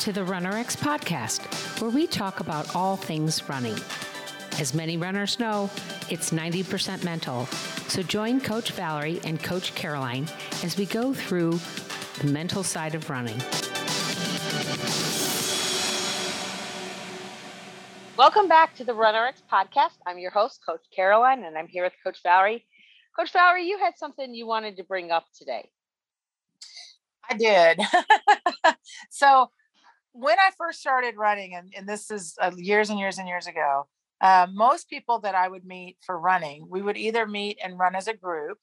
to the RunnerX podcast, where we talk about all things running. As many runners know, it's 90% mental. So join Coach Valerie and Coach Caroline as we go through the mental side of running. Welcome back to the RunnerX podcast. I'm your host, Coach Caroline, and I'm here with Coach Valerie. Coach Valerie, you had something you wanted to bring up today. I did. so when I first started running, and, and this is uh, years and years and years ago, uh, most people that I would meet for running, we would either meet and run as a group,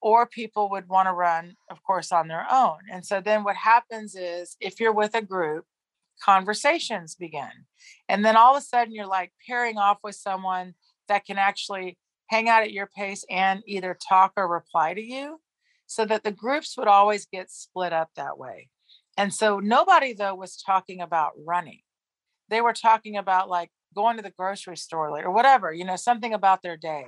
or people would want to run, of course, on their own. And so then what happens is if you're with a group, conversations begin. And then all of a sudden you're like pairing off with someone that can actually hang out at your pace and either talk or reply to you so that the groups would always get split up that way. And so nobody though was talking about running. They were talking about like going to the grocery store or whatever, you know, something about their day.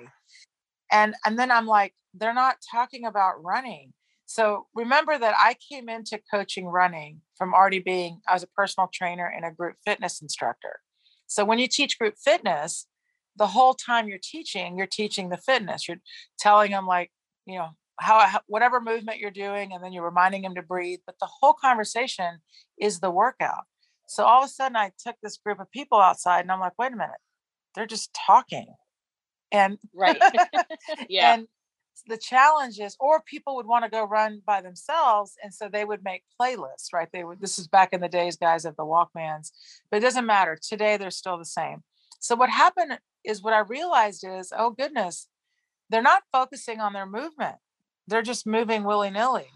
And and then I'm like they're not talking about running. So remember that I came into coaching running from already being as a personal trainer and a group fitness instructor. So when you teach group fitness, the whole time you're teaching, you're teaching the fitness. You're telling them like, you know, how, whatever movement you're doing, and then you're reminding them to breathe. But the whole conversation is the workout. So all of a sudden, I took this group of people outside, and I'm like, wait a minute, they're just talking, and right, yeah. And the challenge is, or people would want to go run by themselves, and so they would make playlists, right? They would. This is back in the days, guys, of the Walkmans, but it doesn't matter. Today, they're still the same. So what happened is, what I realized is, oh goodness, they're not focusing on their movement they're just moving willy nilly.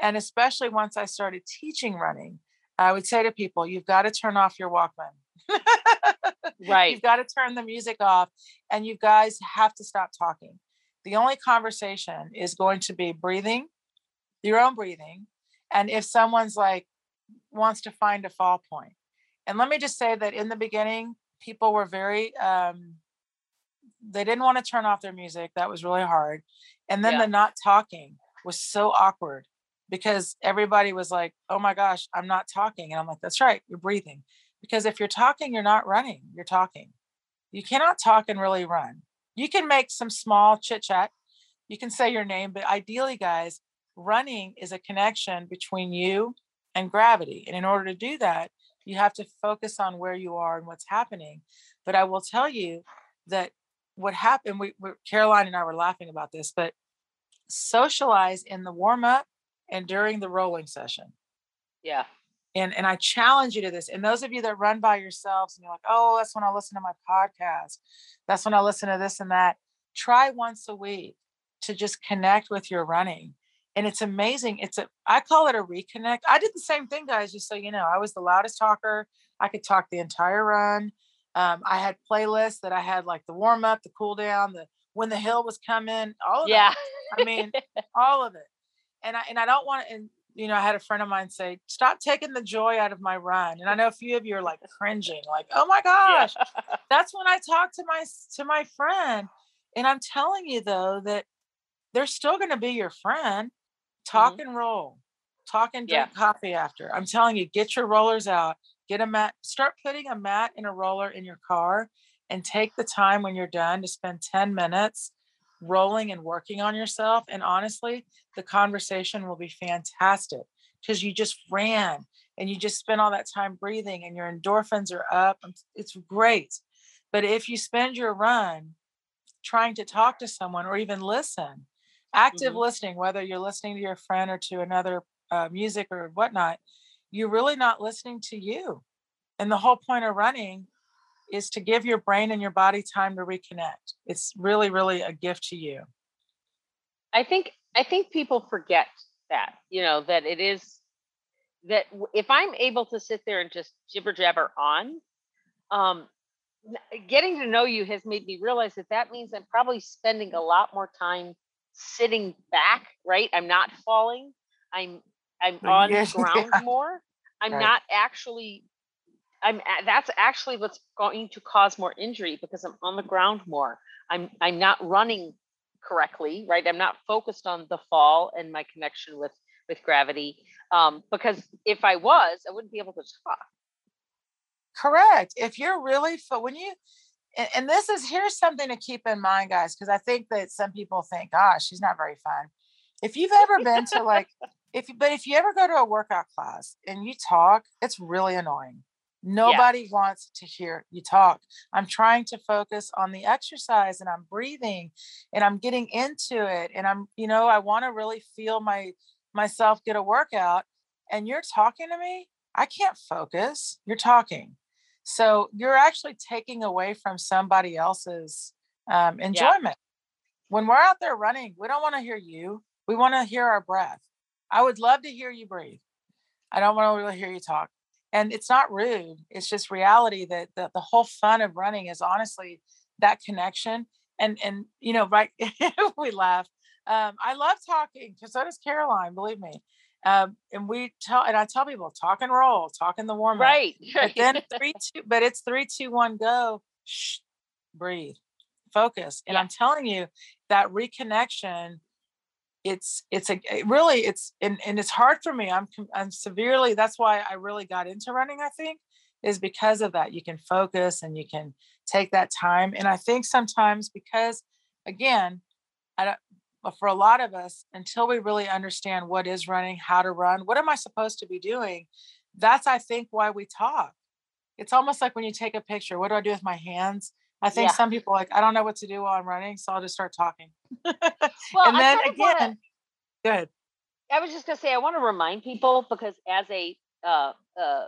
And especially once I started teaching running, I would say to people, you've got to turn off your Walkman. right. You've got to turn the music off and you guys have to stop talking. The only conversation is going to be breathing, your own breathing. And if someone's like wants to find a fall point. And let me just say that in the beginning, people were very um, they didn't want to turn off their music. That was really hard. And then yeah. the not talking was so awkward because everybody was like, oh my gosh, I'm not talking. And I'm like, that's right, you're breathing. Because if you're talking, you're not running, you're talking. You cannot talk and really run. You can make some small chit chat. You can say your name, but ideally, guys, running is a connection between you and gravity. And in order to do that, you have to focus on where you are and what's happening. But I will tell you that what happened, we, we Caroline and I were laughing about this, but socialize in the warm up and during the rolling session. Yeah. And and I challenge you to this. And those of you that run by yourselves and you're like, oh, that's when I listen to my podcast. That's when I listen to this and that. Try once a week to just connect with your running. And it's amazing. It's a I call it a reconnect. I did the same thing, guys, just so you know. I was the loudest talker. I could talk the entire run. Um, I had playlists that I had like the warm up, the cool down, the when the hill was coming, all of yeah. That. I mean, all of it. And I and I don't want to. And you know, I had a friend of mine say, "Stop taking the joy out of my run." And I know a few of you are like cringing, like, "Oh my gosh, yeah. that's when I talk to my to my friend." And I'm telling you though that they're still going to be your friend. Talk mm-hmm. and roll, talk and drink yeah. coffee after. I'm telling you, get your rollers out get a mat, start putting a mat and a roller in your car and take the time when you're done to spend 10 minutes rolling and working on yourself. And honestly, the conversation will be fantastic because you just ran and you just spent all that time breathing and your endorphins are up. It's great. But if you spend your run trying to talk to someone or even listen, active mm-hmm. listening, whether you're listening to your friend or to another uh, music or whatnot, you're really not listening to you. And the whole point of running is to give your brain and your body time to reconnect. It's really, really a gift to you. I think I think people forget that, you know, that it is that if I'm able to sit there and just jibber jabber on, um, getting to know you has made me realize that that means I'm probably spending a lot more time sitting back, right? I'm not falling. I'm I'm on the ground more. I'm right. not actually I'm that's actually what's going to cause more injury because I'm on the ground more. I'm I'm not running correctly, right? I'm not focused on the fall and my connection with with gravity. Um, because if I was, I wouldn't be able to talk. Correct. If you're really when you and, and this is here's something to keep in mind, guys, because I think that some people think, gosh, she's not very fun. If you've ever been to like if but if you ever go to a workout class and you talk, it's really annoying. Nobody yeah. wants to hear you talk. I'm trying to focus on the exercise and I'm breathing and I'm getting into it and I'm, you know, I want to really feel my myself get a workout and you're talking to me. I can't focus. You're talking. So you're actually taking away from somebody else's um, enjoyment. Yeah. When we're out there running, we don't want to hear you. We want to hear our breath. I would love to hear you breathe. I don't want to really hear you talk. And it's not rude. It's just reality that the, the whole fun of running is honestly that connection. And and you know, right we laugh. Um, I love talking because so does Caroline, believe me. Um, and we tell and I tell people talk and roll, talk in the warm up. Right. But then three, two, but it's three, two, one, go. Shh, breathe, focus. And yeah. I'm telling you that reconnection it's it's a it really it's and, and it's hard for me i'm i'm severely that's why i really got into running i think is because of that you can focus and you can take that time and i think sometimes because again i don't but for a lot of us until we really understand what is running how to run what am i supposed to be doing that's i think why we talk. It's almost like when you take a picture what do i do with my hands I think yeah. some people like, I don't know what to do while I'm running, so I'll just start talking. well, and then again, wanna, good. I was just gonna say I want to remind people because as a uh, uh,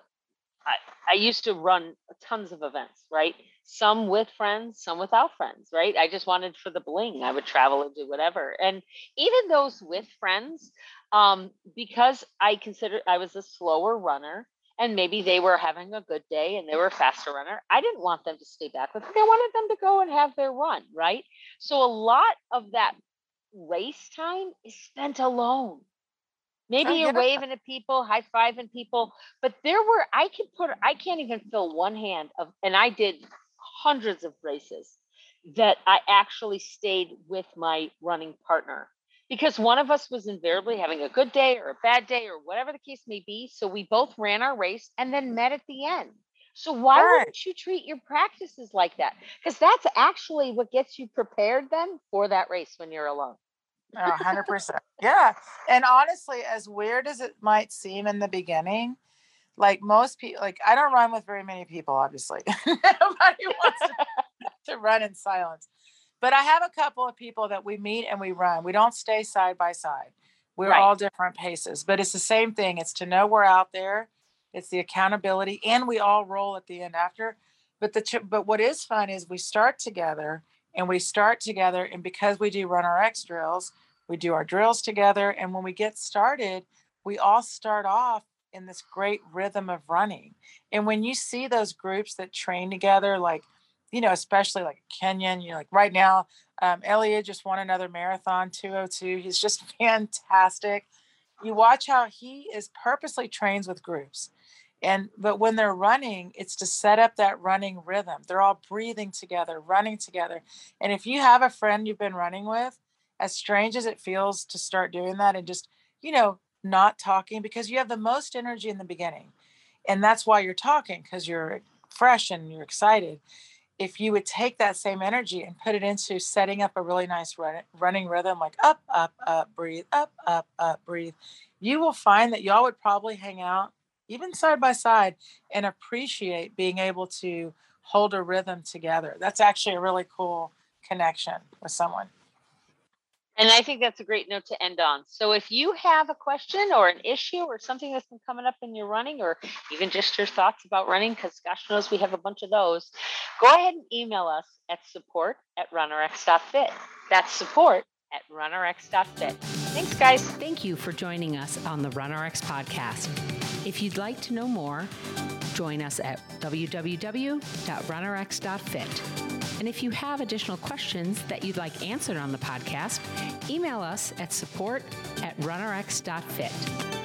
I, I used to run tons of events, right? Some with friends, some without friends, right? I just wanted for the bling. I would travel and do whatever. And even those with friends, um, because I consider I was a slower runner, and maybe they were having a good day and they were a mm-hmm. faster runner. I didn't want them to stay back with me. I wanted them to go and have their run, right? So a lot of that race time is spent alone. Oh, maybe you're waving at people, high fiving people, but there were I can put I can't even fill one hand of and I did hundreds of races that I actually stayed with my running partner because one of us was invariably having a good day or a bad day or whatever the case may be. So we both ran our race and then met at the end. So why wouldn't you treat your practices like that? Because that's actually what gets you prepared then for that race when you're alone. Hundred percent. Yeah. And honestly, as weird as it might seem in the beginning, like most people, like I don't run with very many people, obviously. Nobody wants to, to run in silence. But I have a couple of people that we meet and we run. We don't stay side by side. We're right. all different paces, but it's the same thing. It's to know we're out there. It's the accountability, and we all roll at the end after. But the but what is fun is we start together and we start together, and because we do RunnerX drills, we do our drills together. And when we get started, we all start off in this great rhythm of running. And when you see those groups that train together, like you know, especially like Kenyan, you know, like right now, um, Eliud just won another marathon, 202. He's just fantastic. You watch how he is purposely trains with groups. And but when they're running, it's to set up that running rhythm. They're all breathing together, running together. And if you have a friend you've been running with, as strange as it feels to start doing that and just, you know, not talking because you have the most energy in the beginning. And that's why you're talking because you're fresh and you're excited if you would take that same energy and put it into setting up a really nice run, running rhythm, like up, up, up, breathe, up, up, up, breathe, you will find that y'all would probably hang out even side by side and appreciate being able to hold a rhythm together. That's actually a really cool connection with someone. And I think that's a great note to end on. So if you have a question or an issue or something that's been coming up in your running, or even just your thoughts about running, because gosh knows we have a bunch of those, go ahead and email us at support at runnerx.fit. That's support at runnerx.fit. Thanks, guys. Thank you for joining us on the RunnerX podcast. If you'd like to know more, join us at www.runnerx.fit. And if you have additional questions that you'd like answered on the podcast, email us at support at runnerx.fit.